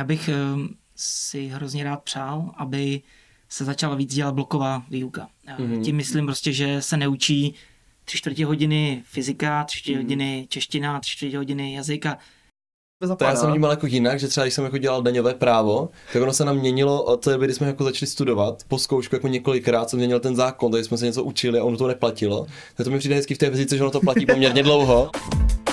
Já bych eh, si hrozně rád přál, aby se začala víc dělat bloková výuka. Mm-hmm. Tím myslím prostě, že se neučí tři čtvrtě hodiny fyzika, tři čtvrtě mm-hmm. hodiny čeština, tři čtvrtě hodiny jazyka. To já jsem vnímal jako jinak, že třeba když jsem jako dělal daňové právo, tak ono se nám měnilo od té doby, kdy jsme jako začali studovat, po zkoušku jako několikrát se měnil ten zákon, takže jsme se něco učili a ono to neplatilo. Tak to mi přijde hezky v té fyzice, že ono to platí poměrně dlouho.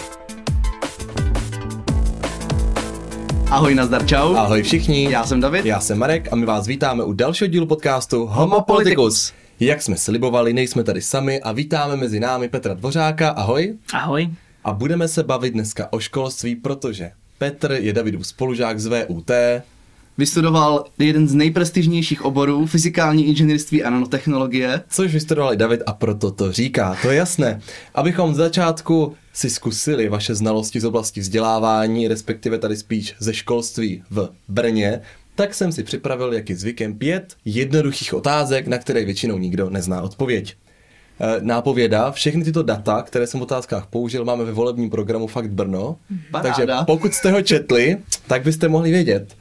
Ahoj, nazdar, čau. Ahoj všichni. Já jsem David. Já jsem Marek a my vás vítáme u dalšího dílu podcastu Homo Politicus. Jak jsme slibovali, nejsme tady sami a vítáme mezi námi Petra Dvořáka. Ahoj. Ahoj. A budeme se bavit dneska o školství, protože Petr je Davidův spolužák z VUT, Vystudoval jeden z nejprestižnějších oborů, fyzikální inženýrství a nanotechnologie. Což vystudoval i David a proto to říká, to je jasné. Abychom z začátku si zkusili vaše znalosti z oblasti vzdělávání, respektive tady spíš ze školství v Brně, tak jsem si připravil, jak je zvykem, pět jednoduchých otázek, na které většinou nikdo nezná odpověď. E, nápověda, všechny tyto data, které jsem v otázkách použil, máme ve volebním programu Fakt Brno. Paráda. Takže pokud jste ho četli, tak byste mohli vědět.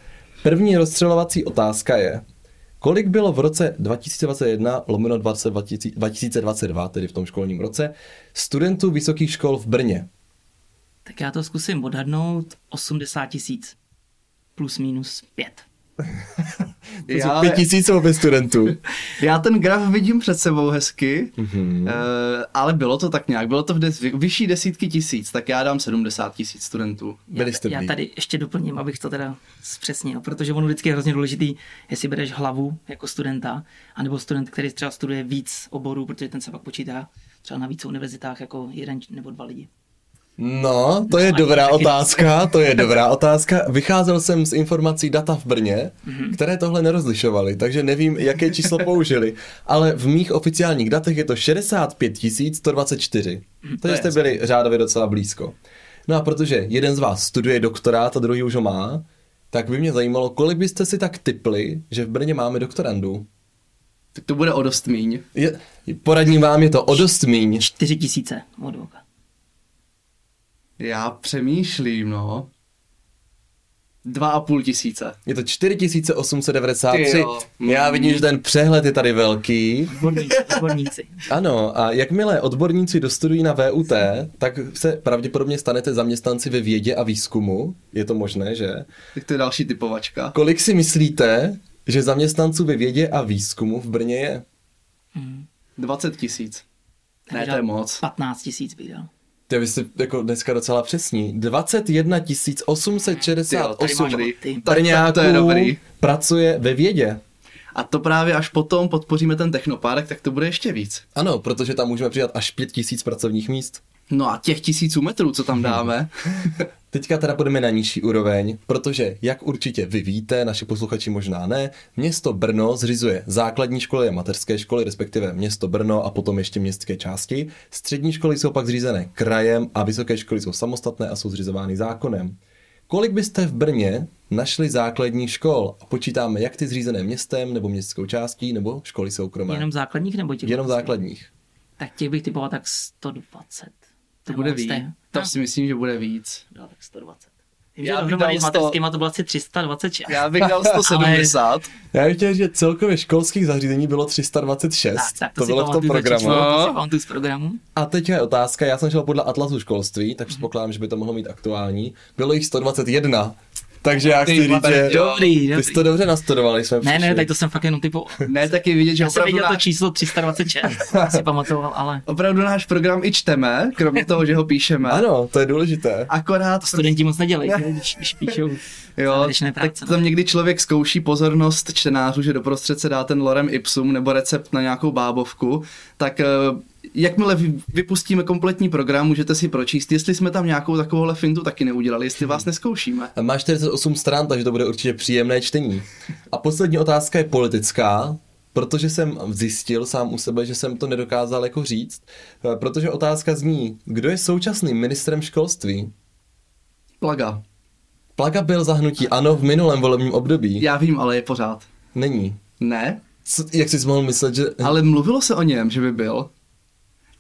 První rozstřelovací otázka je, kolik bylo v roce 2021 lomeno 2022, tedy v tom školním roce, studentů vysokých škol v Brně? Tak já to zkusím odhadnout 80 tisíc plus minus 5. to já, jsou pět tisíc studentů. Já ten graf vidím před sebou hezky, mm-hmm. uh, ale bylo to tak nějak, bylo to v des, vyšší desítky tisíc, tak já dám 70 tisíc studentů. Já, já tady ještě doplním, abych to teda zpřesnil, protože ono vždycky je hrozně důležitý, jestli bereš hlavu jako studenta, anebo student, který třeba studuje víc oborů, protože ten se pak počítá třeba na víc univerzitách jako jeden nebo dva lidi. No, to je dobrá otázka, to je dobrá otázka. Vycházel jsem z informací data v Brně, mhm. které tohle nerozlišovaly, takže nevím, jaké číslo použili. Ale v mých oficiálních datech je to 65 124. Mhm, takže jste byli řádově docela blízko. No a protože jeden z vás studuje doktorát a druhý už ho má, tak by mě zajímalo, kolik byste si tak typli, že v Brně máme doktorandů? Tak to bude o dost míň. Je, poradním vám, je to o dost míň. 4 tisíce od já přemýšlím, no. Dva a půl tisíce. Je to 4893. Já vidím, že ten přehled je tady velký. Odborníci. odborníci. Ano, a jakmile odborníci dostudují na VUT, tak se pravděpodobně stanete zaměstnanci ve vědě a výzkumu. Je to možné, že? Tak to je další typovačka. Kolik si myslíte, že zaměstnanců ve vědě a výzkumu v Brně je? Hmm. 20 tisíc. Ne, to je moc. 15 tisíc bych dal. Ty vy jste jako dneska docela přesní. 21 868 Brňáků pracuje ve vědě. A to právě až potom podpoříme ten technopárek, tak to bude ještě víc. Ano, protože tam můžeme přidat až 5000 pracovních míst. No a těch tisíců metrů, co tam dáme. Teďka teda půjdeme na nižší úroveň, protože, jak určitě vy víte, naši posluchači možná ne, město Brno zřizuje základní školy a mateřské školy, respektive město Brno a potom ještě městské části. Střední školy jsou pak zřízené krajem a vysoké školy jsou samostatné a jsou zřizovány zákonem. Kolik byste v Brně našli základních škol? A počítáme jak ty zřízené městem, nebo městskou částí, nebo školy soukromé? Jenom základních nebo těch? Jenom základních. Tak těch bych typoval tak 120. To bude víc. To si myslím, že bude víc. No, tak 120. Vím, já bych dal 100... to bylo asi 326. Já bych dal 170. Ale... Já bych chtěl, že celkově školských zařízení bylo 326. Tak, tak to, to bylo v tom programu. Číslo, no. to z programu. A teď je otázka, já jsem šel podle Atlasu školství, tak předpokládám, že by to mohlo mít aktuální. Bylo jich 121. Takže já chci říct, že dobrý, dobrý. ty jsi to dobře nastudovali, jsme Ne, ne, tak to jsem fakt jenom typu. Ne, taky vidět, že já jsem viděl náš... to číslo 326, si pamatoval, ale... Opravdu náš program i čteme, kromě toho, že ho píšeme. Ano, to je důležité. Akorát... To studenti moc nedělají, když, když píšou Jo, tak tam někdy člověk zkouší pozornost čtenářů, že doprostřed se dá ten lorem ipsum nebo recept na nějakou bábovku, tak eh, jakmile vypustíme kompletní program, můžete si pročíst, jestli jsme tam nějakou takovouhle fintu taky neudělali, jestli vás neskoušíme. Má 48 stran, takže to bude určitě příjemné čtení. A poslední otázka je politická, protože jsem zjistil sám u sebe, že jsem to nedokázal jako říct, eh, protože otázka zní, kdo je současným ministrem školství? Plaga. Plaga byl zahnutí ano v minulém volebním období. Já vím, ale je pořád. Není. Ne? Co, jak jsi mohl myslet, že... Ale mluvilo se o něm, že by byl.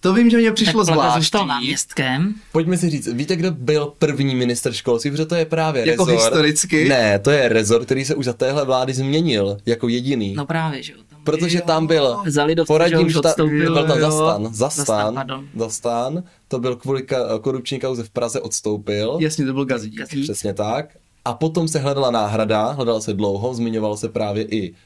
To vím, že mě přišlo tak zvláštní. zůstal náměstkem. Pojďme si říct, víte, kdo byl první minister školství, protože to je právě Jako rezort. historicky? Ne, to je rezort, který se už za téhle vlády změnil jako jediný. No právě, že jo. Tam Protože tam byl Za lidovce, že poradním odstoupil. byl tam jo. Zastan, Zastan, Zastan, pardon. Zastan, to byl kvůli ka- korupční kauze v Praze odstoupil, Jasně, to byl. Gazík. přesně tak. A potom se hledala náhrada, hledala se dlouho, zmiňovalo se právě i uh,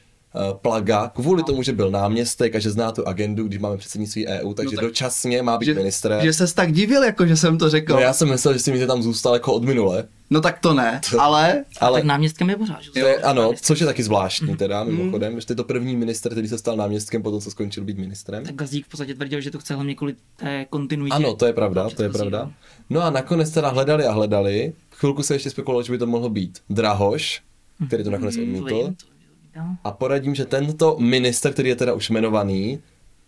Plaga, kvůli tomu, že byl náměstek a že zná tu agendu, když máme předsednictví EU, takže tak- dočasně má být Že, ministrem. že ses tak divil, jako že jsem to řekl. No já jsem myslel, že si mi tam zůstal jako od minule. No tak to ne, ale Ale Tak náměstkem je pořád, že to je, ano, Náměstek. což je taky zvláštní teda, mimochodem, že to je to první minister, který se stal náměstkem potom, co skončil být ministrem. Tak Gazík v podstatě tvrdil, že to chce hlavně kvůli té kontinuitě. Ano, to je pravda, to je pravda. No a nakonec teda hledali a hledali. Chvilku se ještě spekulovalo, že by to mohlo být Drahoš, který to nakonec To odmítl. Vím. A poradím, že tento minister, který je teda už jmenovaný,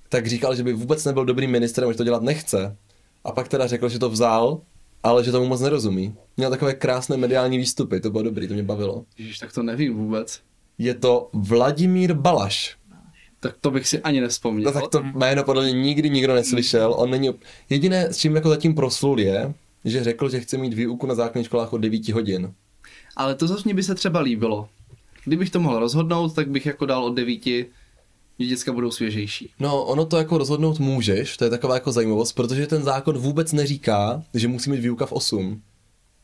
tak říkal, že by vůbec nebyl dobrým ministrem, že to dělat nechce. A pak teda řekl, že to vzal, ale že tomu moc nerozumí. Měl takové krásné mediální výstupy, to bylo dobrý, to mě bavilo. Ježiš, tak to nevím vůbec. Je to Vladimír Balaš. Tak to bych si ani nespomněl. No tak to jméno podle mě nikdy nikdo neslyšel. On není... Jediné, s čím jako zatím proslul je, že řekl, že chce mít výuku na základních školách od 9 hodin. Ale to zase mě by se třeba líbilo. Kdybych to mohl rozhodnout, tak bych jako dal od devíti, že děcka budou svěžejší. No, ono to jako rozhodnout můžeš, to je taková jako zajímavost, protože ten zákon vůbec neříká, že musí mít výuka v 8.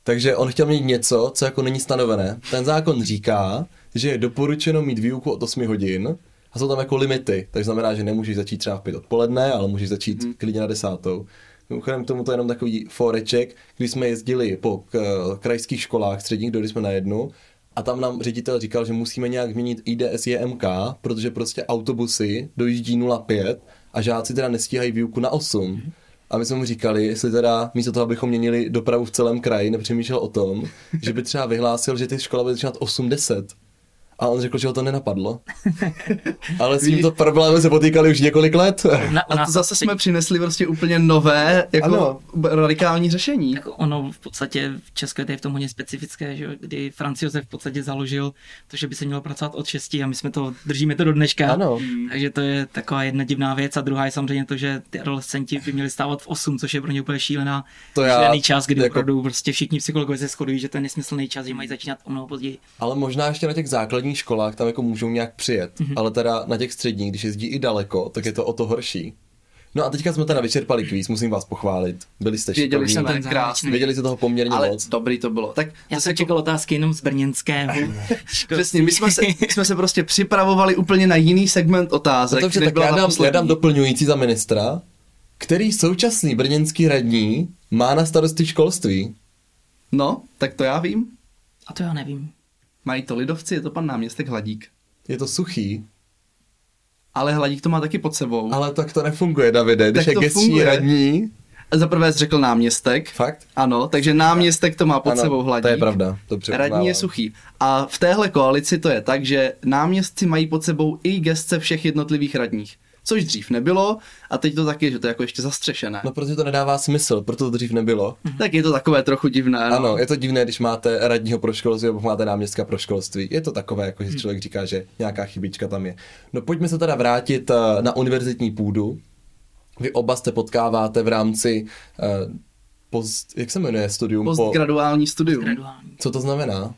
Takže on chtěl mít něco, co jako není stanovené. Ten zákon říká, že je doporučeno mít výuku od 8 hodin a jsou tam jako limity. Takže znamená, že nemůžeš začít třeba v 5 odpoledne, ale můžeš začít hmm. klidně na desátou. Mimochodem k tomu to je jenom takový foreček, když jsme jezdili po k, krajských školách středních, dojeli jsme na jednu a tam nám ředitel říkal, že musíme nějak změnit IDS JMK, protože prostě autobusy dojíždí 05 a žáci teda nestíhají výuku na 8. A my jsme mu říkali, jestli teda místo toho, abychom měnili dopravu v celém kraji, nepřemýšlel o tom, že by třeba vyhlásil, že ty škola bude začínat 8-10. A on řekl, že ho to nenapadlo. Ale s tímto problémem se potýkali už několik let. Na, A to zase jsme přinesli prostě úplně nové, jako Ano. radikální řešení. Jako ono v podstatě v České to je v tom hodně specifické, že jo, kdy Franz Josef v podstatě založil to, že by se mělo pracovat od 6 a my jsme to, držíme to do dneška. Ano. Takže to je taková jedna divná věc a druhá je samozřejmě to, že ty adolescenti by měli stávat v 8, což je pro ně úplně šílená, To já- šílený čas, kdy jako- opravdu prostě všichni psychologové se shodují, že to je nesmyslný čas, že mají začínat o mnoho později. Ale možná ještě na těch základních školách tam jako můžou nějak přijet. Mhm. Mm-hmm. Ale teda na těch středních, když jezdí i daleko, tak je to o to horší. No a teďka jsme teda vyčerpali kvíz, musím vás pochválit. Byli jste Věděli šikovní. jsme ten krásný. Věděli jste toho poměrně Ale moc. dobrý to bylo. Tak Já jsem čekal otázky jenom z brněnského. Přesně, my jsme, se, my jsme se prostě připravovali úplně na jiný segment otázek. dobře, než tak byla já dám, já dám doplňující za ministra. Který současný brněnský radní má na starosti školství? No, tak to já vím. A to já nevím. Mají to lidovci, je to pan náměstek Hladík. Je to suchý, Ale Hladík to má taky pod sebou. ale tak to nefunguje, Davide. Když Tak je gestční funguje. radní, Za prvé jsi řekl náměstek. fakt? Ano, takže náměstek to má pod Ano, sebou Hladík. to je pravda, to Radní je suchý. A v téhle koalici to je tak, že náměstci mají pod sebou i gestce všech jednotlivých radních. Což dřív nebylo a teď to taky, že to je jako ještě zastřešené. No protože to nedává smysl, proto to dřív nebylo. Tak je to takové trochu divné. No. Ano, je to divné, když máte radního pro školství nebo máte náměstka pro školství. Je to takové, jako že člověk říká, že nějaká chybička tam je. No pojďme se teda vrátit eh, na univerzitní půdu. Vy oba jste potkáváte v rámci uh, post, jak se jmenuje studium? Po, Postgraduální studium. Graduální. co to znamená?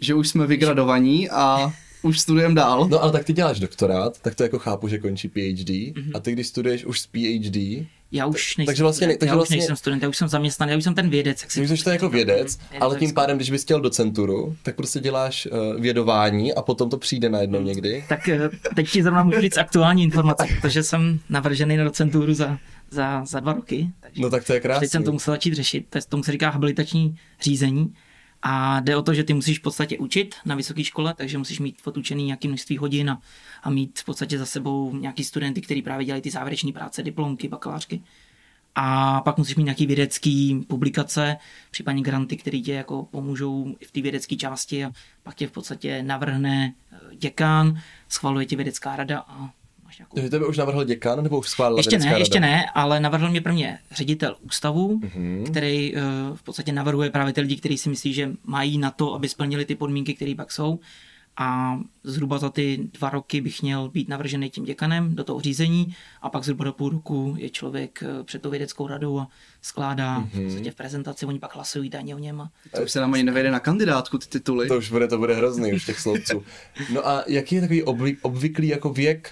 Že už jsme vygradovaní a už studujeme dál. No ale tak ty děláš doktorát, tak to jako chápu, že končí PhD. A ty když studuješ už s PhD, Já už nejsem takže vlastně takže já už vlastně- nejsem student, já už jsem zaměstnaný, já už jsem ten vědec. Jak jsi to jako vědec, Mhm. ale tím pádem, když bys chtěl docenturu, tak prostě děláš uh, vědování a potom to přijde najednou někdy. Tak eh, teď ti zrovna můžu říct aktuální informace, protože jsem navržený na docenturu za, za, za dva roky. Takže No tak to je krásný. teď jsem to musel začít řešit. To je- Tomu se říká habilitační řízení. A jde o to, že ty musíš v podstatě učit na vysoké škole, takže musíš mít odučený nějaký množství hodin a, a mít v podstatě za sebou nějaký studenty, který právě dělají ty závěrečné práce, diplomky, bakalářky. A pak musíš mít nějaký vědecký publikace, případně granty, které tě jako pomůžou v té vědecké části a pak tě v podstatě navrhne eh, děkán, schvaluje tě vědecká rada a máš nějakou... Takže tebe už navrhl děkan, nebo už schválila Ještě ne, ještě rada? ne, ale navrhl mě prvně ředitel ústavu, Mhm. mm-hmm. který uh, v podstatě navrhuje právě ty lidi, kteří si myslí, že mají na to, aby splnili ty podmínky, které pak jsou. a zhruba za ty dva roky bych měl být navržený tím děkanem do toho řízení a pak zhruba do půl roku je člověk eh, před tou vědeckou radou a skládá mm-hmm. v prezentaci, oni pak hlasují daně o něm. A... To už se nám ani nevejde na kandidátku ty tituly. To už bude, to bude hrozný už těch slovců. No a jaký je takový obvy, obvyklý jako věk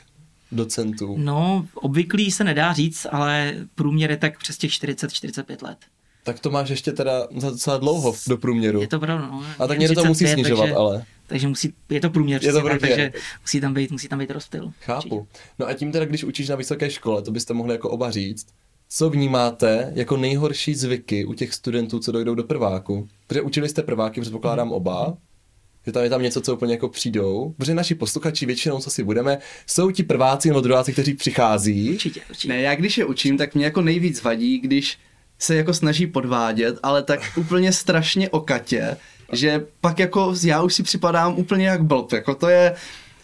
docentů? No, obvyklý se nedá říct, ale průměr je tak přes těch 40-45 let. Tak to máš ještě teda za docela dlouho do průměru. Je to pravda, no. A tak někdo to musí snižovat, takže, ale. Takže musí, je to průměr, je to průměr. Tak, takže musí tam být, musí tam být rozptyl. Chápu. Určitě. No a tím teda, když učíš na vysoké škole, to byste mohli jako oba říct, co vnímáte jako nejhorší zvyky u těch studentů, co dojdou do prváku? Protože učili jste prváky, předpokládám oba, že tam je tam něco, co úplně jako přijdou. Protože naši posluchači většinou, co si budeme, jsou ti prváci nebo druháci, kteří přichází. Určitě, určitě. Ne, já když je učím, tak mě jako nejvíc vadí, když se jako snaží podvádět, ale tak úplně strašně okatě, že pak jako já už si připadám úplně jak blb, jako to je,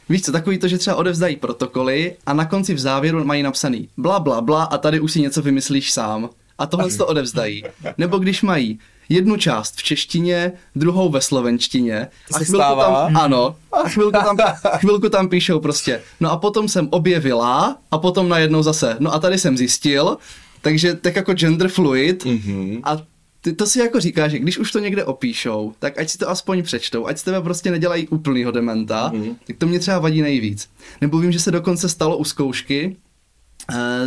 Víš co, takový to, že třeba odevzdají protokoly a na konci v závěru mají napsaný bla bla bla a tady už si něco vymyslíš sám. A tohle to odevzdají. Nebo když mají jednu část v češtině, druhou ve slovenštině. A chvilku stává. tam, ano, a chvilku tam, chvilku tam píšou prostě. No a potom jsem objevila a potom najednou zase. No a tady jsem zjistil, takže tak jako gender fluid mm-hmm. a ty to si jako říká, že když už to někde opíšou, tak ať si to aspoň přečtou, ať z tebe prostě nedělají úplnýho dementa, mm-hmm. tak to mě třeba vadí nejvíc. Nebo vím, že se dokonce stalo u zkoušky,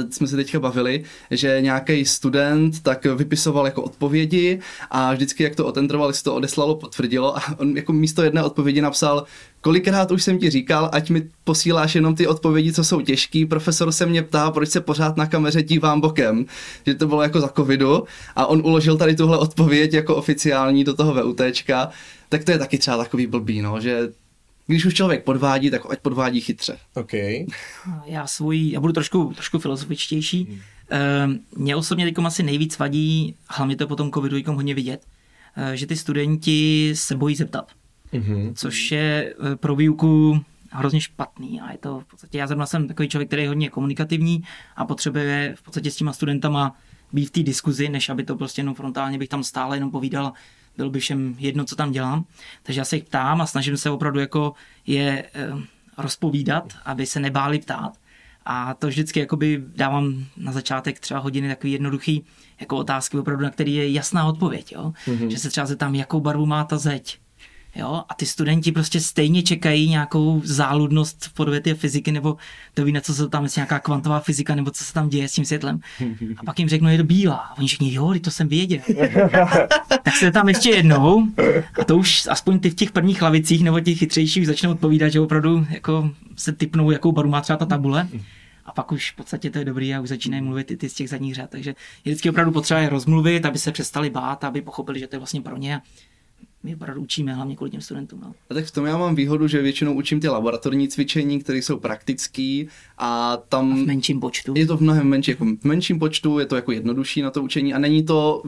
jsme se teďka bavili, že nějaký student tak vypisoval jako odpovědi a vždycky, jak to otentroval, si to odeslalo, potvrdilo. A on jako místo jedné odpovědi napsal, kolikrát už jsem ti říkal, ať mi posíláš jenom ty odpovědi, co jsou těžký. Profesor se mě ptá, proč se pořád na kameře dívám bokem, že to bylo jako za covidu. A on uložil tady tuhle odpověď jako oficiální do toho VUTčka, tak to je taky třeba takový blbý, no, že když už člověk podvádí, tak ať podvádí chytře. OK. Já svůj, já budu trošku, trošku filozofičtější. Hmm. Uh, mě osobně teď asi nejvíc vadí, hlavně to potom covidu hodně vidět, uh, že ty studenti se bojí zeptat. Mm-hmm. Což je eh, pro výuku hrozně špatný a je to v podstatě, já zrovna jsem takový člověk, který je hodně komunikativní a potřebuje v podstatě s těma studentama být v té diskuzi, než aby to prostě jenom frontálně bych tam stále jenom povídal bylo by všem jedno, co tam dělám. Takže já se jich ptám a snažím se opravdu jako je eh, rozpovídat, aby se nebáli ptát. A to vždycky jakoby dávám na začátek třeba hodiny takový jednoduchý jako otázky, opravdu, na který je jasná odpověď. Jo? Mm-hmm. Že se třeba zeptám, jakou barvu má ta zeď. Jo? A ty studenti prostě stejně čekají nějakou záludnost v podobě té fyziky, nebo to ví, na co se tam jestli nějaká kvantová fyzika, nebo co se tam děje s tím světlem. A pak jim řeknu, je to bílá. A oni všichni, jo, to jsem věděl. tak se tam ještě jednou a to už aspoň ty v těch prvních lavicích nebo těch chytřejších začnou odpovídat, že opravdu jako se typnou, jakou baru má třeba ta tabule. A pak už v podstatě to je dobrý a už začínají mluvit i ty z těch zadních řad. Takže je vždycky opravdu potřeba je rozmluvit, aby se přestali bát, aby pochopili, že to je vlastně pro ně my opravdu učíme hlavně kvůli těm studentům. No. A tak v tom já mám výhodu, že většinou učím ty laboratorní cvičení, které jsou praktické a tam... A v menším počtu. Je to v mnohem menší, jako v menším počtu, je to jako jednodušší na to učení a není to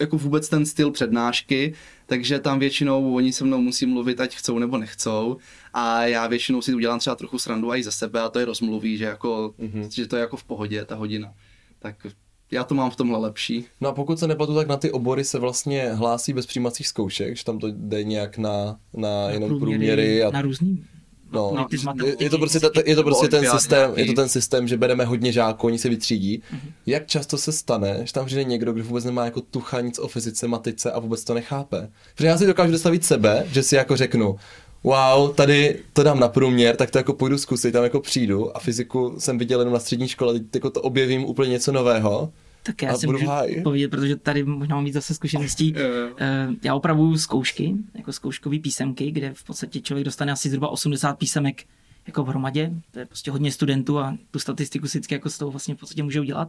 jako vůbec ten styl přednášky, takže tam většinou oni se mnou musí mluvit, ať chcou nebo nechcou a já většinou si udělám třeba trochu srandu i ze sebe a to je rozmluví, že, jako, mm-hmm. že to je jako v pohodě ta hodina. Tak já to mám v tomhle lepší. No a pokud se nepletu, tak na ty obory se vlastně hlásí bez přijímacích zkoušek, že tam to jde nějak na, na, na jenom průměry. průměry a... Na různý No, je, je to prostě, ta, je to prostě ten systém, je to ten systém, že bereme hodně žáků, oni se vytřídí. Mm-hmm. Jak často se stane, že tam přijde někdo, kdo vůbec nemá jako tucha nic o fyzice, matice a vůbec to nechápe? Protože já si dokážu dostavit sebe, že si jako řeknu, wow, tady to dám na průměr, tak to jako půjdu zkusit, tam jako přijdu a fyziku jsem viděl jenom na střední škole, teď jako to objevím úplně něco nového. Tak já si můžu povědět, protože tady možná mám víc zase zkušeností. Eh, já opravuju zkoušky, jako zkouškové písemky, kde v podstatě člověk dostane asi zhruba 80 písemek jako v hromadě. To je prostě hodně studentů a tu statistiku si vždycky jako z toho vlastně v podstatě může udělat.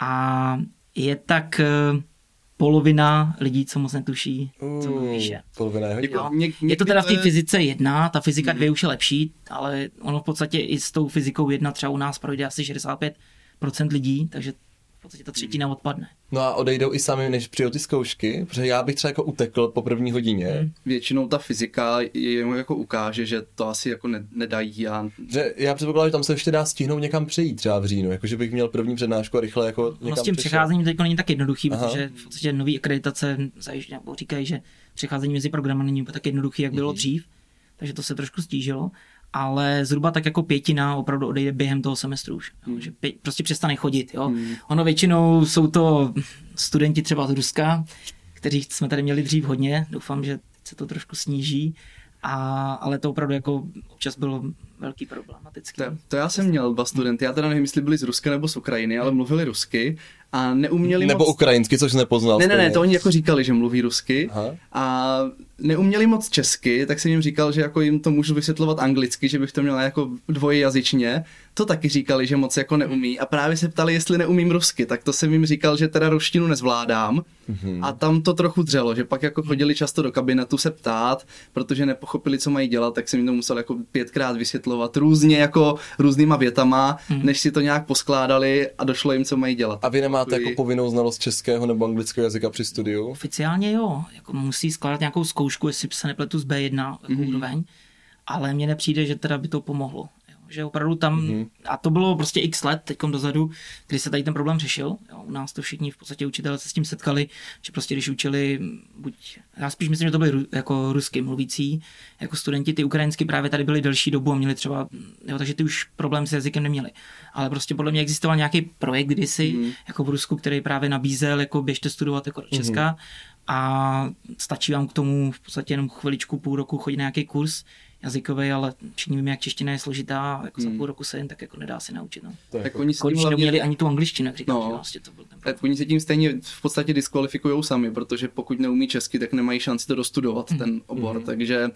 A je tak eh, polovina lidí, co moc netuší, co uh, píše. Polovina je hodně. Jo. je to teda v té fyzice jedna, ta fyzika dvě už je lepší, ale ono v podstatě i s tou fyzikou jedna třeba u nás projde asi 65% lidí, takže v podstatě ta třetina odpadne. No a odejdou i sami, než přijou ty zkoušky, protože já bych třeba jako utekl po první hodině. Hmm. Většinou ta fyzika jemu jako ukáže, že to asi jako ne, nedají. A... Že já předpokládám, že tam se ještě dá stihnout někam přejít třeba v říjnu, jakože bych měl první přednášku a rychle jako někam no s tím přecházením teď není tak jednoduchý, Aha. protože v podstatě nový akreditace zajišť, říkají, že přecházení mezi programy není tak jednoduchý, jak bylo mm-hmm. dřív. takže to se trošku stížilo ale zhruba tak jako pětina opravdu odejde během toho semestru už. Hmm. Že pě- prostě přestane chodit. Jo. Hmm. Ono většinou jsou to studenti třeba z Ruska, kteří jsme tady měli dřív hodně. Doufám, že se to trošku sníží. A, ale to opravdu jako občas bylo velký problematický. To, to já jsem měl dva studenty, já teda nevím, jestli byli z Ruska nebo z Ukrajiny, ale mluvili rusky a neuměli Nebo moc... ukrajinsky, což nepoznal. Ne, ne, ne, to oni jako říkali, že mluví rusky Aha. a neuměli moc česky, tak jsem jim říkal, že jako jim to můžu vysvětlovat anglicky, že bych to měla jako dvojjazyčně. To taky říkali, že moc jako neumí a právě se ptali, jestli neumím rusky, tak to jsem jim říkal, že teda ruštinu nezvládám mm-hmm. a tam to trochu dřelo, že pak jako chodili často do kabinetu se ptát, protože nepochopili, co mají dělat, tak jsem jim to musel jako pětkrát vysvětlovat různě jako různýma větama, mm-hmm. než si to nějak poskládali a došlo jim, co mají dělat. A vy nemáte jako povinnou znalost českého nebo anglického jazyka při studiu? Oficiálně jo, jako musí skládat nějakou zkoušku, jestli se nepletu z B1 mm-hmm. úroveň, ale mně nepřijde, že teda by to pomohlo že opravdu tam, mm-hmm. a to bylo prostě x let teďkom dozadu, kdy se tady ten problém řešil. Jo, u nás to všichni v podstatě učitelé se s tím setkali, že prostě když učili, buď, já spíš myslím, že to byli jako rusky mluvící, jako studenti, ty ukrajinsky právě tady byli delší dobu a měli třeba, jo, takže ty už problém s jazykem neměli. Ale prostě podle mě existoval nějaký projekt kdysi, mm-hmm. jako v Rusku, který právě nabízel, jako běžte studovat jako do Česka mm-hmm. a stačí vám k tomu v podstatě jenom chviličku, půl roku chodit na nějaký kurz, jazykový, ale všichni víme, jak čeština je složitá, jako za hmm. půl roku se jen tak jako nedá si naučit. No. Tak jako oni hlavně... neměli ani tu angličtinu, jak říkám, no. vlastně to byl ten tak oni se tím stejně v podstatě diskvalifikují sami, protože pokud neumí česky, tak nemají šanci to dostudovat, hmm. ten obor, hmm. takže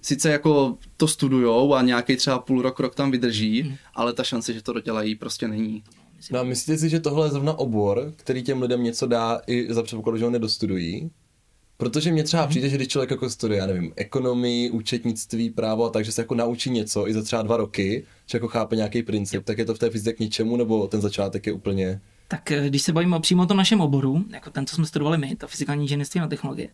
sice jako to studujou a nějaký třeba půl rok, rok tam vydrží, hmm. ale ta šance, že to dodělají, prostě není. No a myslíte si, že tohle je zrovna obor, který těm lidem něco dá i za předpokladu, že ho nedostudují? Protože mě třeba mhm. přijde, že když člověk jako studuje, já nevím, ekonomii, účetnictví, právo, takže se jako naučí něco i za třeba dva roky, že jako chápe nějaký princip, tak je to v té fyzice k ničemu, nebo ten začátek je úplně... Tak eh, když se bavíme přímo o tom našem oboru, jako ten, co jsme studovali my, to fyzikální inženýrství a technologie,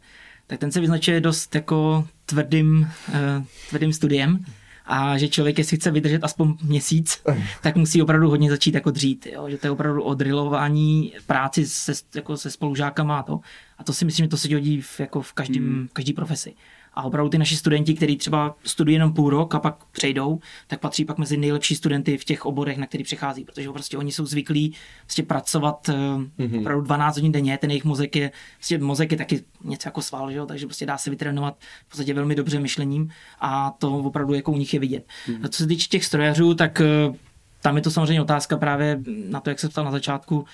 tak ten se vyznačuje dost jako tvrdým, uh, tvrdým studiem a že člověk, jestli chce vydržet aspoň měsíc, tak musí opravdu hodně začít jako dřít, jo? že to je opravdu odrilování práci se, jako se spolužákama a to. A to si myslím, že to se dělí v, jako v, každém, hmm. v každý profesi. A opravdu ty naši studenti, kteří třeba studují jenom půl rok a pak přejdou, tak patří pak mezi nejlepší studenty v těch oborech, na který přichází, protože prostě oni jsou zvyklí prostě pracovat mm-hmm. opravdu 12 hodin denně, ten jejich mozek je, prostě mozek je taky něco jako sval, že jo? takže prostě dá se vytrénovat v podstatě velmi dobře myšlením a to opravdu jako u nich je vidět. Mm-hmm. Co se týče těch strojařů, tak eh, tam je to samozřejmě otázka právě na to, jak se ptal na začátku,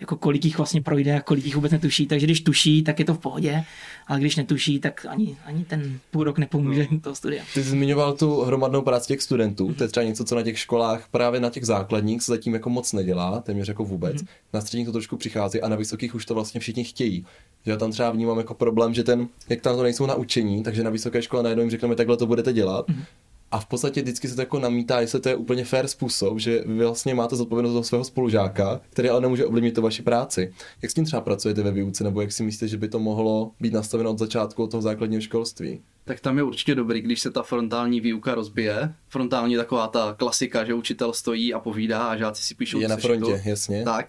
jako kolik jich vlastně projde a kolik jich vůbec netuší. Takže když tuší, tak je to v pohodě, ale když netuší, tak ani, ani ten půl rok nepomůže no. toho studia. Ty jsi zmiňoval tu hromadnou práci těch studentů, mm-hmm. to je třeba něco, co na těch školách, právě na těch základních se zatím jako moc nedělá, téměř jako vůbec. Mm-hmm. Na středních to trošku přichází a na vysokých už to vlastně všichni chtějí. Že já tam třeba vnímám jako problém, že ten, jak tam to nejsou naučení, takže na vysoké škole najednou jim řekneme, takhle to budete dělat. Mm-hmm a v podstatě vždycky se to jako namítá, jestli to je úplně fair způsob, že vy vlastně máte zodpovědnost za svého spolužáka, který ale nemůže ovlivnit to vaši práci. Jak s tím třeba pracujete ve výuce, nebo jak si myslíte, že by to mohlo být nastaveno od začátku od toho základního školství? Tak tam je určitě dobrý, když se ta frontální výuka rozbije. Frontální taková ta klasika, že učitel stojí a povídá a žáci si píšou. Je na frontě, jasně. Tak.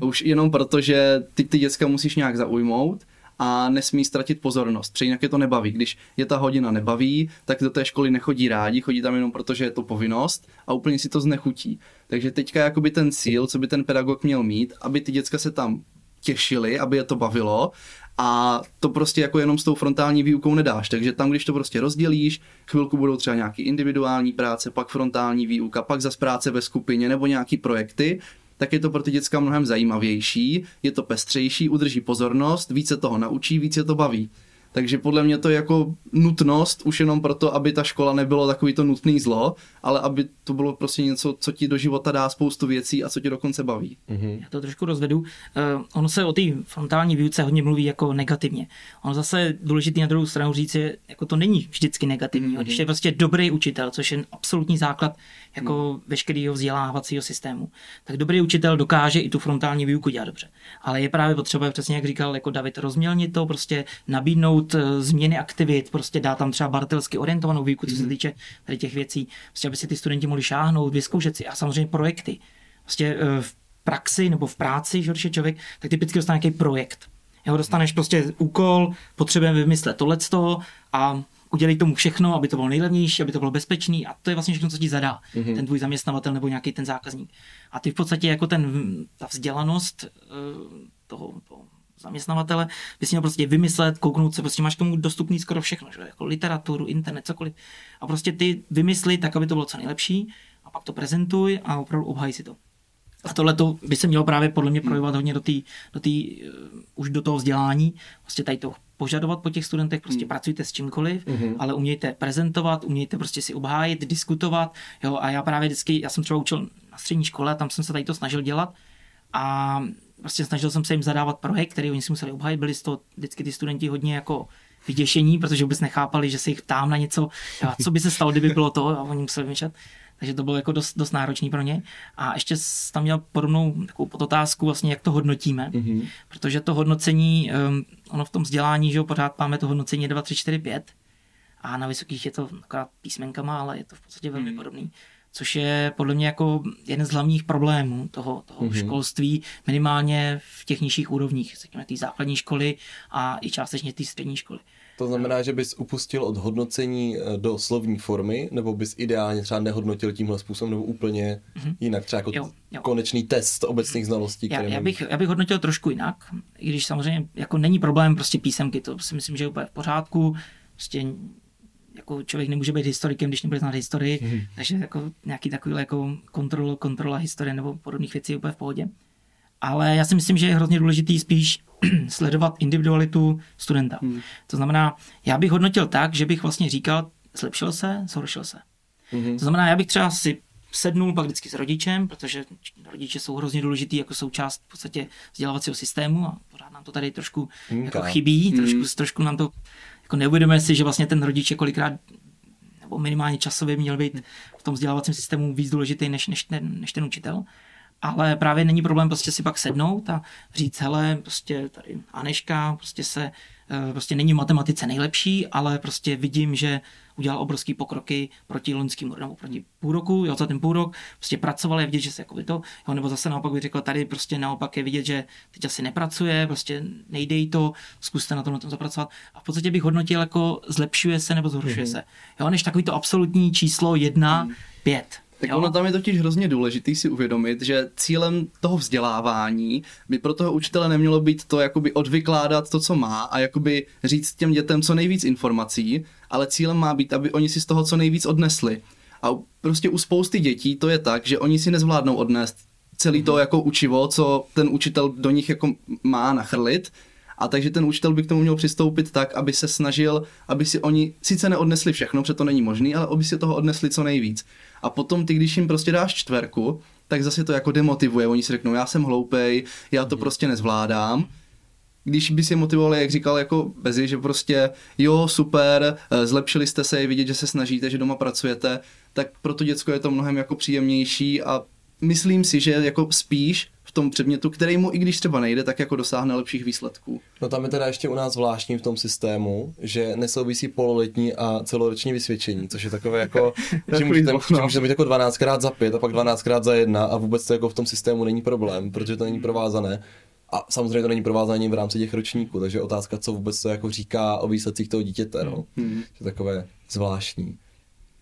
Už jenom proto, že ty, ty děcka musíš nějak zaujmout a nesmí ztratit pozornost, protože jinak je to nebaví. Když je ta hodina nebaví, tak do té školy nechodí rádi, chodí tam jenom proto, že je to povinnost a úplně si to znechutí. Takže teďka jakoby ten cíl, co by ten pedagog měl mít, aby ty děcka se tam těšili, aby je to bavilo a to prostě jako jenom s tou frontální výukou nedáš. Takže tam, když to prostě rozdělíš, chvilku budou třeba nějaký individuální práce, pak frontální výuka, pak zase práce ve skupině nebo nějaký projekty tak je to pro ty děcka mnohem zajímavější, je to pestřejší, udrží pozornost, více toho naučí, více to baví. Takže podle mě to je jako nutnost už jenom proto, aby ta škola nebylo takový to nutný zlo, ale aby to bylo prostě něco, co ti do života dá spoustu věcí a co ti dokonce baví. Mm-hmm. Já to trošku rozvedu. Uh, ono se o té frontální výuce hodně mluví jako negativně. Ono zase důležitý na druhou stranu říct, že jako to není vždycky negativní. Mm-hmm. Když je prostě dobrý učitel, což je absolutní základ jako mm. veškerého vzdělávacího systému, tak dobrý učitel dokáže i tu frontální výuku dělat dobře. Ale je právě potřeba, přesně jak říkal jako David, rozmělnit to, prostě nabídnout uh, změny aktivit, prostě dát tam třeba bartelsky orientovanou výuku, co se mhm. týče tady těch věcí, prostě aby si ty studenti mohli šáhnout, vyzkoušet si a samozřejmě projekty. Prostě uh, v praxi nebo v práci, že když je člověk, tak typicky dostane nějaký projekt. Jo, dostaneš prostě úkol, potřebujeme vymyslet tohleto a udělej tomu všechno, aby to bylo nejlevnější, aby to bylo bezpečný a to je vlastně všechno, co ti zadá mm-hmm. ten tvůj zaměstnavatel nebo nějaký ten zákazník. A ty v podstatě jako ten, ta vzdělanost eh, toho, toho zaměstnavatele, bys měl prostě vymyslet, kouknout se, prostě máš k tomu dostupný skoro všechno, že? jako literaturu, internet, cokoliv. A prostě ty vymysli tak, aby to bylo co nejlepší a pak to prezentuj a opravdu obhaj si to. A tohle to by se mělo právě podle mě projevovat hodně do, tý, do tý, uh, už do toho vzdělání. Prostě tady to požadovat po těch studentech, prostě mm. pracujte s čímkoliv, mm-hmm. ale umějte prezentovat, umějte prostě si obhájit, diskutovat. Jo? A já právě vždycky, já jsem třeba učil na střední škole, tam jsem se tady to snažil dělat a prostě snažil jsem se jim zadávat projekt, který oni si museli obhájit, byli z toho vždycky ty studenti hodně jako vyděšení, protože vůbec nechápali, že se jich ptám na něco, a co by se stalo, kdyby bylo to a oni museli vymýšlet. Takže to bylo jako dost, dost náročný pro ně. A ještě tam měl podobnou takovou podotázku, vlastně, jak to hodnotíme, mm-hmm. protože to hodnocení, um, ono v tom vzdělání, že jo, pořád máme to hodnocení 2, 3, 4, 5 a na vysokých je to akorát písmenkama, ale je to v podstatě velmi mm. podobný což je podle mě jako jeden z hlavních problémů toho, toho mm-hmm. školství, minimálně v těch nižších úrovních, řekněme té základní školy a i částečně té střední školy. To znamená, že bys upustil od hodnocení eh, do slovní formy, nebo bys ideálně třeba nehodnotil tímhle způsobem, nebo úplně mm-hmm. jinak, třeba jako jo, jo. konečný test obecných znalostí. Já, já, bych, já bych hodnotil trošku jinak, i když samozřejmě jako není problém prostě písemky, to si myslím, že je úplně v pořádku, prostě jako člověk nemůže být historikem, když nebude znát historii, mm. takže jako nějaký takový jako kontrol, kontrola historie nebo podobných věcí je úplně v pohodě. Ale já si myslím, že je hrozně důležitý spíš sledovat individualitu studenta. Mm. To znamená, já bych hodnotil tak, že bych vlastně říkal, zlepšil se, zhoršil se. Mm. To znamená, já bych třeba si sednul pak vždycky s rodičem, protože rodiče jsou hrozně důležitý jako součást v podstatě vzdělávacího systému a pořád nám to tady trošku jako chybí, mm. trošku, trošku nám to jako neuvědomuje si, že vlastně ten rodič je kolikrát nebo minimálně časově měl být v tom vzdělávacím systému víc důležitý než, než, ten, než ten učitel. Ale právě není problém prostě si pak sednout a říct, hele, prostě tady Aneška prostě se Eh, prostě není v matematice nejlepší, ale prostě vidím, že udělal obrovský pokroky proti loňskému nebo proti půl roku, jo, za ten půl rok, prostě pracoval, je vidět, že se jako to, jo, nebo zase naopak bych řekl, tady prostě naopak je vidět, že teď asi nepracuje, prostě nejde jí to, zkuste na tom, na tom zapracovat. A v podstatě bych hodnotil jako zlepšuje se nebo zhoršuje mm-hmm. se. Jo, než takový to absolutní číslo jedna, mm. pět. Tak jo? ono tam je totiž hrozně důležitý si uvědomit, že cílem toho vzdělávání by pro toho učitele nemělo být to jakoby odvykládat to, co má a jakoby říct těm dětem co nejvíc informací, ale cílem má být, aby oni si z toho co nejvíc odnesli. A prostě u spousty dětí to je tak, že oni si nezvládnou odnést celý to mhm. jako učivo, co ten učitel do nich jako má nachrlit, a takže ten učitel by k tomu měl přistoupit tak, aby se snažil, aby si oni sice neodnesli všechno, protože to není možné, ale aby si toho odnesli co nejvíc. A potom ty, když jim prostě dáš čtverku, tak zase to jako demotivuje. Oni si řeknou, já jsem hloupej, já to mhm. prostě nezvládám když by si motivovali, jak říkal jako Bezi, že prostě jo, super, eh, zlepšili jste se, je vidět, že se snažíte, že doma pracujete, tak pro to děcko je to mnohem jako příjemnější a myslím si, že jako spíš v tom předmětu, který mu i když třeba nejde, tak jako dosáhne lepších výsledků. No tam je teda ještě u nás zvláštní v tom systému, že nesouvisí pololetní a celoroční vysvědčení, což je takové jako, že můžete, že můžete mít jako 12krát za 5 a pak 12krát za 1 a vůbec to jako v tom systému není problém, protože to není provázané. A samozřejmě to není provázané v rámci těch ročníků, takže otázka, co vůbec to jako říká o výsledcích toho dítěte, no. Hmm. Je takové zvláštní.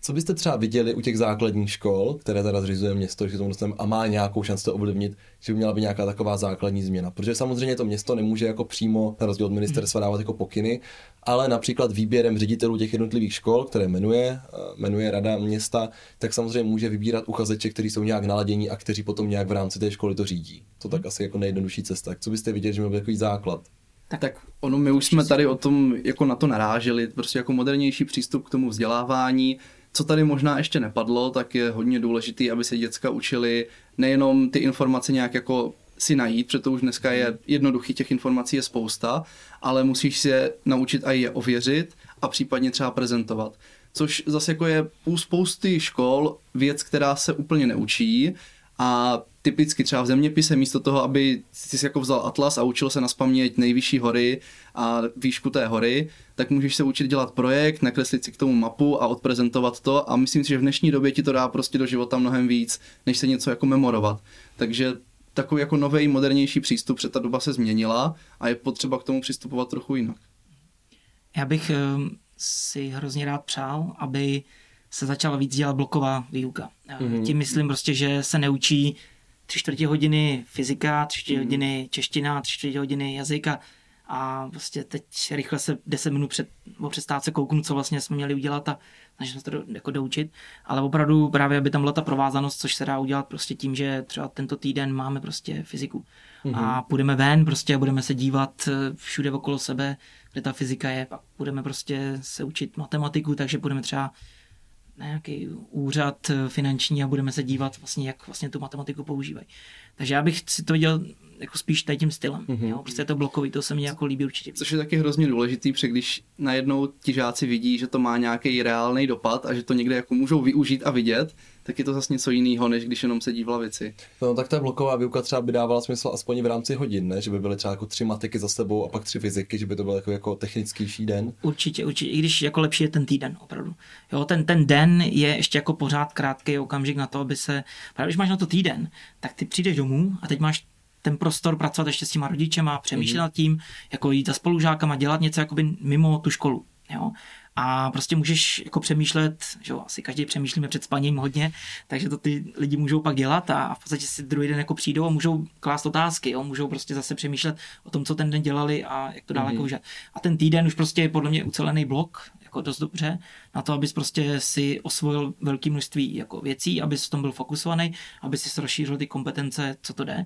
Co byste třeba viděli u těch základních škol, které teda zřizuje město, že tomu a má nějakou šanci to ovlivnit, že by měla být nějaká taková základní změna? Protože samozřejmě to město nemůže jako přímo, na rozdíl od ministerstva, dávat jako pokyny, ale například výběrem ředitelů těch jednotlivých škol, které jmenuje, eh, jmenuje rada města, tak samozřejmě může vybírat uchazeče, kteří jsou nějak naladění a kteří potom nějak v rámci té školy to řídí. To tak asi jako nejjednodušší cesta. Co byste viděli, že měl takový základ? Tak, tak ono, my už jsme tady o tom jako na to naráželi, prostě jako modernější přístup k tomu vzdělávání, co tady možná ještě nepadlo, tak je hodně důležitý, aby se děcka učili nejenom ty informace nějak jako si najít, protože to už dneska je jednoduchý, těch informací je spousta, ale musíš se naučit i je ověřit a případně třeba prezentovat. Což zase jako je u spousty škol věc, která se úplně neučí a typicky třeba v zeměpise místo toho, aby si jako vzal atlas a učil se na spaměť nejvyšší hory a výšku té hory, tak můžeš se učit dělat projekt, nakreslit si k tomu mapu a odprezentovat to a myslím si, že v dnešní době ti to dá prostě do života mnohem víc, než se něco jako memorovat. Takže takový jako nový, modernější přístup, protože ta doba se změnila a je potřeba k tomu přistupovat trochu jinak. Já bych ehm, si hrozně rád přál, aby se začala víc dělat bloková výuka. Mm-hmm. Tím myslím prostě, že se neučí tři čtvrtě hodiny fyzika, tři čtvrtě mm-hmm. hodiny čeština, tři čtvrtě hodiny jazyka a prostě teď rychle se 10 minut před, o přestávce kouknu, co vlastně jsme měli udělat a snažím se to do, jako doučit, ale opravdu právě, aby tam byla ta provázanost, což se dá udělat prostě tím, že třeba tento týden máme prostě fyziku mm-hmm. a půjdeme ven prostě a budeme se dívat eh, všude okolo sebe, kde ta fyzika je, pak budeme prostě se učit matematiku, takže budeme třeba nějaký úřad eh, finanční a budeme se dívat vlastně, jak vlastně tu matematiku používají. Takže já bych si to viděl jako spíš tady tím stylem. Mm-hmm. Jo? Prostě je to blokový, to se mi jako líbí určitě. Což je taky hrozně důležitý, protože když najednou ti žáci vidí, že to má nějaký reálný dopad a že to někde jako můžou využít a vidět, tak je to zase něco jiného, než když jenom sedí v lavici. No tak ta bloková výuka třeba by dávala smysl aspoň v rámci hodin, ne? Že by byly třeba jako tři matiky za sebou a pak tři fyziky, že by to byl jako, jako technický den. Určitě, určitě, i když jako lepší je ten týden, opravdu. Jo, ten, ten den je ještě jako pořád krátký okamžik na to, aby se, právě když máš na to týden, tak ty přijdeš domů a teď máš ten prostor pracovat ještě s těma rodičema, přemýšlet mm-hmm. nad tím, jako jít za spolužákama, dělat něco jakoby mimo tu školu. Jo? A prostě můžeš jako přemýšlet, že jo, asi každý přemýšlíme před spaním hodně, takže to ty lidi můžou pak dělat a v podstatě si druhý den jako přijdou a můžou klást otázky, jo, můžou prostě zase přemýšlet o tom, co ten den dělali a jak to dál mm-hmm. jako. A ten týden už prostě je podle mě ucelený blok, jako dost dobře, na to, abys prostě si osvojil velké množství jako věcí, abys v tom byl fokusovaný, aby si rozšířil ty kompetence, co to jde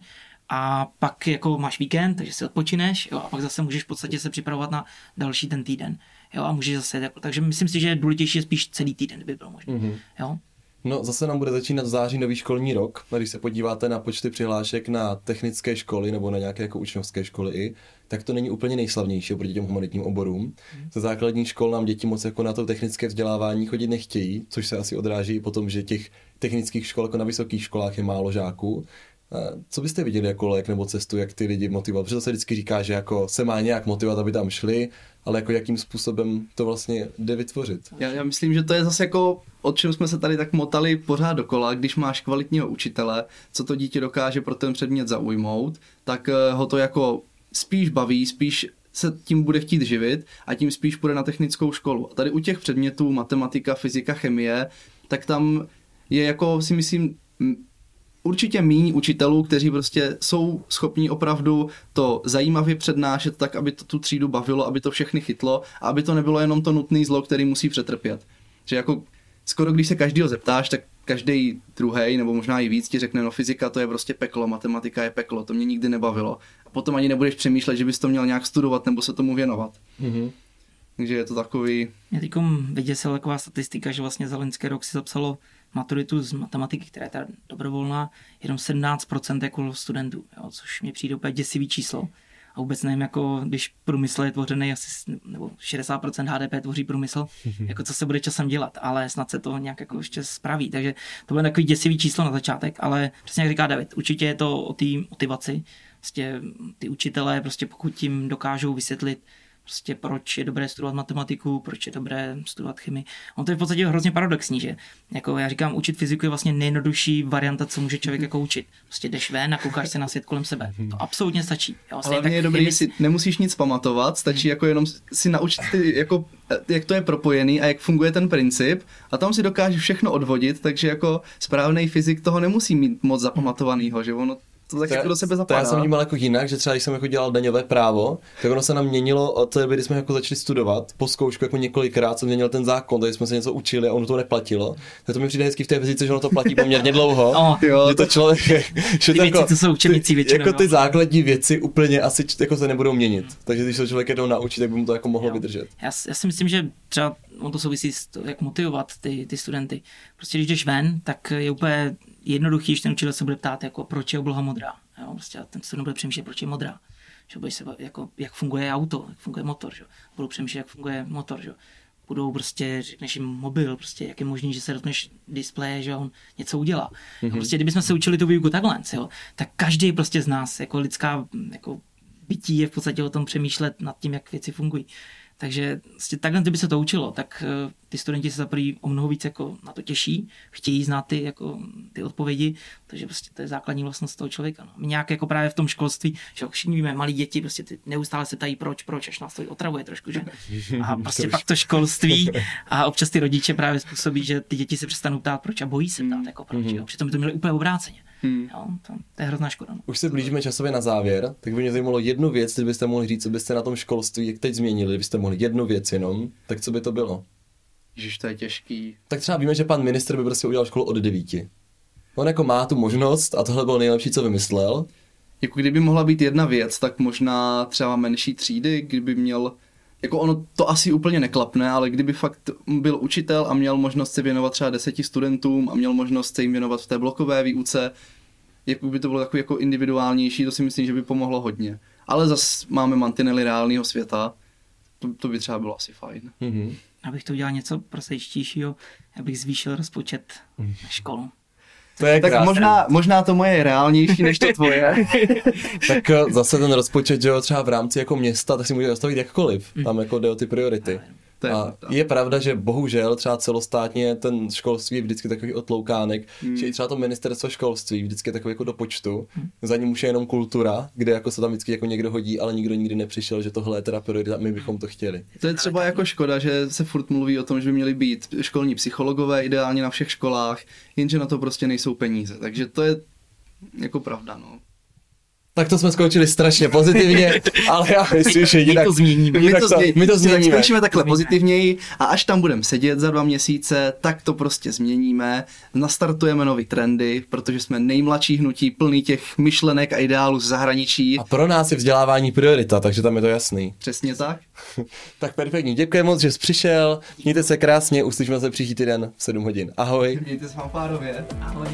a pak jako máš víkend, takže si odpočineš jo, a pak zase můžeš v podstatě se připravovat na další ten týden. Jo, a můžeš zase, jako, takže myslím si, že důležitější je spíš celý týden, kdyby bylo možné. Mm-hmm. Jo. No, zase nám bude začínat v září nový školní rok. Když se podíváte na počty přihlášek na technické školy nebo na nějaké jako učňovské školy i, tak to není úplně nejslavnější oproti těm humanitním oborům. Mm. Ze základních škol nám děti moc jako na to technické vzdělávání chodit nechtějí, což se asi odráží i potom, že těch technických škol jako na vysokých školách je málo žáků. Co byste viděli jako lék nebo cestu, jak ty lidi motivovat? Protože to se vždycky říká, že jako se má nějak motivovat, aby tam šli, ale jako jakým způsobem to vlastně jde vytvořit? Já, já myslím, že to je zase jako, o čem jsme se tady tak motali pořád dokola, když máš kvalitního učitele, co to dítě dokáže pro ten předmět zaujmout, tak eh, ho to jako spíš baví, spíš se tím bude chtít živit a tím spíš půjde na technickou školu. A tady u těch předmětů matematika, fyzika, chemie, tak tam je jako si myslím určitě míní učitelů, kteří prostě jsou schopní opravdu to zajímavě přednášet tak, aby to tu třídu bavilo, aby to všechny chytlo a aby to nebylo jenom to nutné zlo, který musí přetrpět. Že jako skoro když se každýho zeptáš, tak každý druhý nebo možná i víc ti řekne, no fyzika to je prostě peklo, matematika je peklo, to mě nikdy nebavilo. A potom ani nebudeš přemýšlet, že bys to měl nějak studovat nebo se tomu věnovat. Mm-hmm. Takže je to takový... Mě teď vyděsila taková statistika, že vlastně za loňský rok si zapsalo maturitu z matematiky, která je teda dobrovolná, jenom 17% jako studentů, jo, což mi přijde úplně děsivý číslo. A vůbec nevím, jako když průmysl je tvořený asi, nebo 60% HDP tvoří průmysl, jako co se bude časem dělat, ale snad se to nějak jako ještě spraví. Takže to bude takový děsivý číslo na začátek, ale přesně jak říká David, určitě je to o té motivaci. Prostě ty učitelé, prostě pokud tím dokážou vysvětlit, prostě proč je dobré studovat matematiku, proč je dobré studovat chemii. On to je v podstatě hrozně paradoxní, že jako já říkám, učit fyziku je vlastně nejjednodušší varianta, co může člověk jako učit. Prostě jdeš ven a koukáš se na svět kolem sebe. To absolutně stačí. Jo, Ale je dobrý, chemii... si nemusíš nic pamatovat, stačí jako jenom si naučit ty, jako, jak to je propojený a jak funguje ten princip a tam si dokážeš všechno odvodit, takže jako správný fyzik toho nemusí mít moc zapamatovanýho, že ono to tak to jako do sebe zapadá. To já jsem vnímal jako jinak, že třeba když jsem jako dělal daňové právo, tak ono se nám měnilo od té doby, kdy jsme jako začali studovat, po zkoušku jako několikrát se měnil ten zákon, takže jsme se něco učili a ono to neplatilo. Tak to mi přijde hezky v té fyzice, že ono to platí poměrně dlouho. oh, jo, že to člověk, že ty věci, jako, to jsou učebnicí většinou. Jako ty základní věci úplně asi jako se nebudou měnit. Takže když se člověk jednou naučí, tak by mu to jako mohlo jo. vydržet. Já, já, si myslím, že třeba on to souvisí s to, jak motivovat ty, ty studenty. Prostě když jdeš ven, tak je úplně jednoduchý, že ten učitel se bude ptát, jako proč je obloha modrá Jo, prostě ten student bude přemýšlet, proč je modrá. Že budeš se, jako, jak funguje auto, jak funguje motor. Že? Budou přemýšlet, jak funguje motor. Že? Budou prostě, řekneš jim mobil, prostě, jak je možné, že se dotkneš displeje, že on něco udělá. Mm-hmm. prostě, kdybychom se učili tu výuku takhle, jo, tak každý prostě z nás, jako lidská jako bytí je v podstatě o tom přemýšlet nad tím, jak věci fungují. Takže vlastně takhle, kdyby se to učilo, tak eh, ty studenti se zaprvé o mnoho víc jako na to těší, chtějí znát ty, jako, ty odpovědi, takže prostě to je základní vlastnost toho člověka. No. My nějak jako právě v tom školství, že všichni víme, malí děti prostě ty neustále se tají proč, proč, až nás to otravuje trošku, že? A prostě pak to školství a občas ty rodiče právě způsobí, že ty děti se přestanou ptát proč a bojí se ptát jako proč, mm-hmm. jo? Přitom by to měli úplně obráceně. Hmm. Jo, to, to je hrozná škoda. No. Už se blížíme časově na závěr, tak by mě zajímalo jednu věc, kdybyste mohli říct, co byste na tom školství, jak teď změnili, kdybyste mohli jednu věc jenom, tak co by to bylo? Ježiš, to je těžký. Tak třeba víme, že pan ministr by prostě udělal školu od devíti. On jako má tu možnost a tohle bylo nejlepší, co vymyslel. Jako kdyby mohla být jedna věc, tak možná třeba menší třídy, kdyby měl jako ono to asi úplně neklapne, ale kdyby fakt byl učitel a měl možnost se věnovat třeba deseti studentům a měl možnost se jim věnovat v té blokové výuce, jak by to bylo takový jako individuálnější, to si myslím, že by pomohlo hodně. Ale zase máme mantinely reálného světa, to, to by třeba bylo asi fajn. Mm-hmm. Abych to udělal něco prosejštějšího, abych zvýšil rozpočet na školu. To je tak možná, možná to moje je reálnější než to tvoje. tak eh, zase ten rozpočet, že jo, třeba v rámci jako města, tak si může zastavit jakkoliv. Tam jako jde o ty priority. To je, a pravda. je pravda, že bohužel třeba celostátně ten školství je vždycky takový otloukánek, hmm. že i třeba to ministerstvo školství vždycky je takový jako do počtu. Hmm. Za ním už je jenom kultura, kde jako se tam vždycky jako někdo hodí, ale nikdo nikdy nepřišel, že tohle je teda priorita, my bychom to chtěli. To je třeba jako škoda, že se furt mluví o tom, že by měli být školní psychologové ideálně na všech školách, jenže na to prostě nejsou peníze. Takže to je jako pravda, no. Tak to jsme skončili strašně pozitivně, ale já myslím, že jinak, my to změníme. My to, změ, my to změníme. Tak skončíme takhle pozitivněji a až tam budeme sedět za dva měsíce, tak to prostě změníme. Nastartujeme nový trendy, protože jsme nejmladší hnutí, plný těch myšlenek a ideálů z zahraničí. A pro nás je vzdělávání priorita, takže tam je to jasný. Přesně tak. tak perfektní, děkuji moc, že jsi přišel. Mějte se krásně, uslyšíme se příští týden v 7 hodin. Ahoj. Mějte se fanfárově. Ahoj.